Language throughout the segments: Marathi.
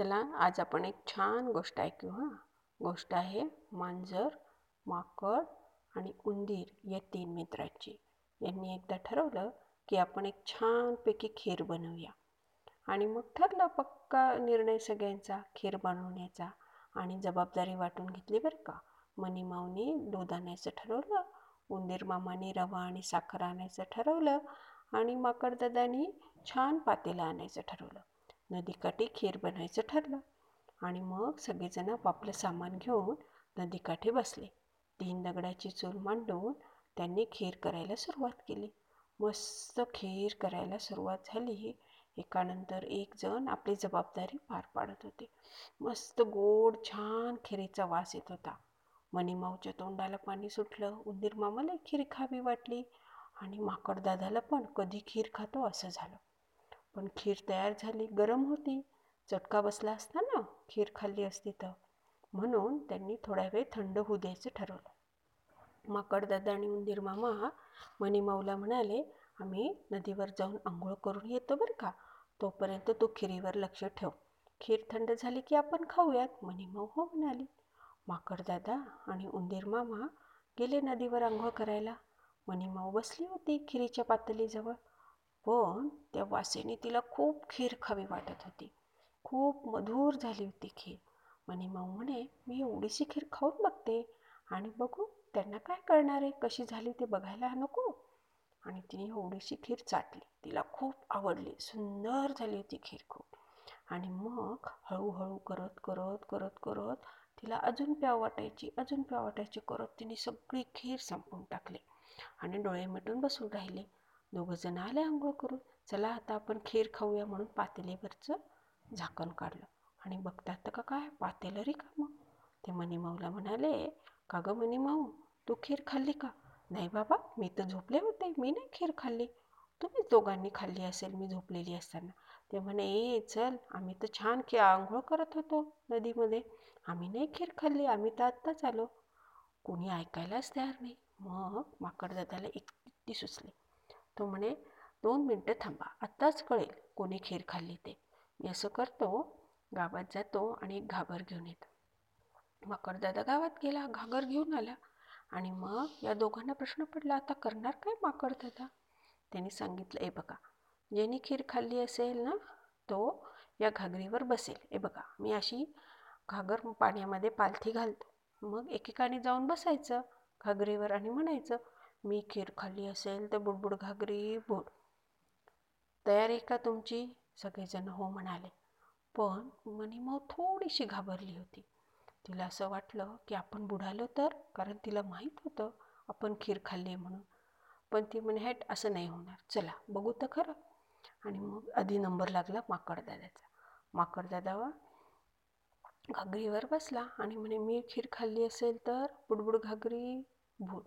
चला आज आपण एक छान गोष्ट ऐकू हां. गोष्ट आहे मांजर माकड आणि उंदीर या तीन मित्रांची. यांनी एकदा ठरवलं की आपण एक छानपैकी खीर बनवूया. आणि मग ठरला पक्का निर्णय सगळ्यांचा खीर बनवण्याचा. आणि जबाबदारी वाटून घेतली बरं का. मनी माऊनी दूध आणायचं ठरवलं उंदीर मामाने रवा आणि साखर आणायचं ठरवलं आणि माकडदादानी छान पातेलं आणायचं ठरवलं. नदीकाठी खीर बनवायचं ठरलं. आणि मग सगळेजण आपापलं सामान घेऊन नदीकाठी बसले. तीन दगडाची चूल मांडून त्यांनी खीर करायला सुरुवात केली. मस्त खीर करायला सुरुवात झाली. एकानंतर एक जण आपली जबाबदारी पार पाडत होते. मस्त गोड छान खिरीचा वास येत होता. मणिमाऊच्या तोंडाला पाणी सुटलं. उंदीर मामाला खीर खावी वाटली. आणि माकड दादाला पण कधी खीर खातो असं झालं. पण खीर तयार झाली गरम होती. चटका बसला असता ना खीर खाल्ली असती तर. म्हणून त्यांनी थोड्या वेळ थंड होऊ द्यायचं ठरवलं. माकडदादा आणि उंदीर मामा मनीमाऊला म्हणाले आम्ही नदीवर जाऊन आंघोळ करून येतो बरं का? तोपर्यंत तू खिरीवर लक्ष ठेव. खीर थंड झाली की आपण खाऊयात. मणिमाऊ हो म्हणाली. माकडदादा आणि उंदीर मामा गेले नदीवर आंघोळ करायला. मणिमाऊ बसली होती खिरीच्या पातळीजवळ. पण त्या वासेने तिला खूप खीर खावी वाटत होती. खूप मधुर झाली होती खीर. म्हणे माऊ म्हणे मी एवढीशी खीर खाऊन बघते. आणि बघू त्यांना काय करणार आहे? कशी झाली ते बघायला नको. आणि तिने एवढीशी खीर चाटली. तिला खूप आवडली. सुंदर झाली होती खीर खूप. आणि मग हळूहळू करत करत करत करत तिला अजून प्याव वाटायची अजून प्याव वाटायची. करत तिने सगळी खीर संपून टाकली. आणि डोळे मिटून बसून राहिले. दोघंजण आले आंघोळ करून. चला आता आपण खीर खाऊया म्हणून पातेलीवरचं झाकण काढलं. आणि बघतात का काय? पातेलं रिकामं ते मनीमाऊला म्हणाले का गं मनीमाऊ तू खीर खाल्ली का? नाही बाबा मी तर झोपले होते. मी नाही खीर खाल्ली. तुम्ही दोघांनी खाल्ली असेल मी झोपलेली असताना. ते म्हणे ए चल आम्ही तर छान की आंघोळ करत होतो नदीमध्ये. आम्ही नाही खीर खाल्ली आम्ही तर आत्ताच आलो. कोणी ऐकायलाच तयार नाही. मग माकडदादाला इतकी सुचली. तो म्हणे दोन मिनटं थांबा आत्ताच कळेल कोणी खीर खाल्ली ते. मी असं करतो. गावात जातो आणि एक घागर घेऊन येतो. माकडदादा गावात गेला घागर घेऊन आला. आणि मग या दोघांना प्रश्न पडला आता करणार काय माकडदादा? त्यांनी सांगितलं ए बघा ज्याने खीर खाल्ली असेल ना तो या घागरीवर बसेल. ए बघा मी अशी घागर पाण्यामध्ये पालथी घालतो. मग एकेकाने जाऊन बसायचं घागरीवर आणि म्हणायचं मी खीर खाल्ली असेल तर बुडबुड घागरी बुड तयार आहे का तुमची? सगळेजण हो म्हणाले. पण मनीमो थोडीशी घाबरली होती. तिला असं वाटलं की आपण बुडालो तर? कारण तिला माहीत होतं आपण खीर खाल्ली म्हणून. पण ती म्हणे हॅट असं नाही होणार. चला बघू तर खरं. आणि मग आधी नंबर लागला माकडदादाचा माकडदादा घागरीवर बसला आणि म्हणे मी खीर खाल्ली असेल तर बुडबुड घागरी बुड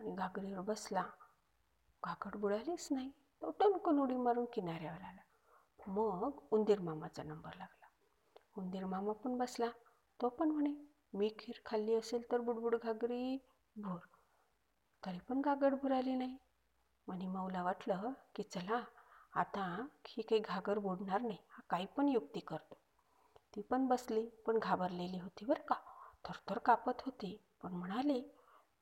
आणि घागरीवर बसला. घागर बुडालीच नाही. तो टमकन उडी मारून किनाऱ्यावर आला. मग उंदीर मामाचा नंबर लागला. उंदीर मामा पण बसला. तो पण म्हणे मी खीर खाल्ली असेल तर बुडबुड घागरी भोर. तरी पण घागर बुडाली नाही. म्हणे माऊला वाटलं की चला आता ही काही घागर बुडणार नाही. हा काही पण युक्ती करतो. ती पण बसली पण घाबरलेली होती बरं का. थरथर कापत होती. पण म्हणाली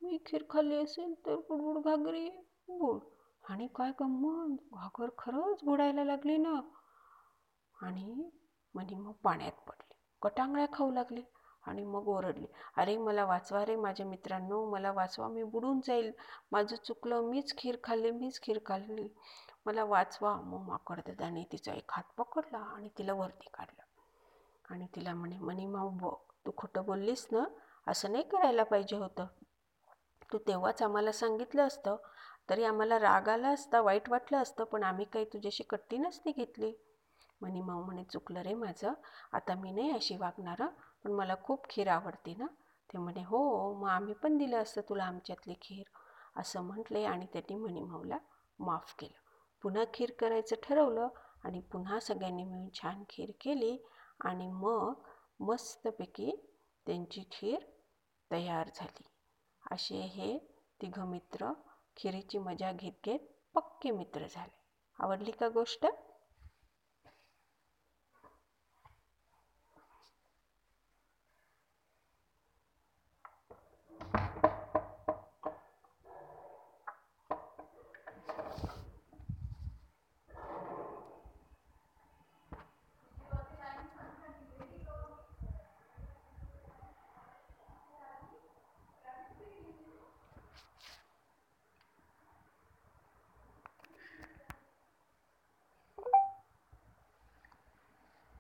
मी खीर खाल्ली असेल तर गुडगुड घागरी बुड आणि काय गंमत? घागर खरंच बुडायला लागली ना. आणि म्हणे मग पाण्यात पडली. कटांगळ्या खाऊ लागली आणि मग ओरडली. अरे मला वाचवा रे माझ्या मित्रांनो मला वाचवा मी बुडून जाईल. माझं चुकलं मीच खीर खाल्ली मीच खीर खाल्ली. मला वाचवा. मग माकडदादाने तिचा एक हात पकडला आणि तिला वरती काढलं. आणि तिला म्हणे म्हणे माऊ बघ तू खोटं बोललीस ना असं नाही करायला पाहिजे होतं. तू तेव्हाच आम्हाला सांगितलं असतं. तरी आम्हाला राग आला असता वाईट वाटलं असतं पण आम्ही काही तुझ्याशी कट्टी नसती घेतली. म्हणे माऊ म्हणे चुकलं रे माझं. आता मी नाही अशी वागणार पण मला खूप खीर आवडते ना. ते म्हणे हो, हो मग आम्ही पण दिलं असतं तुला आमच्यातली खीर. असं म्हटले आणि त्यांनी म्हणे माऊला माफ केलं. पुन्हा खीर करायचं ठरवलं आणि पुन्हा सगळ्यांनी मिळून छान खीर केली आणि मग मस्तपैकी त्यांची खीर तयार झाली. असे हे तिघं मित्र खिरीची मजा घेत घेत पक्के मित्र झाले. आवडली का गोष्ट?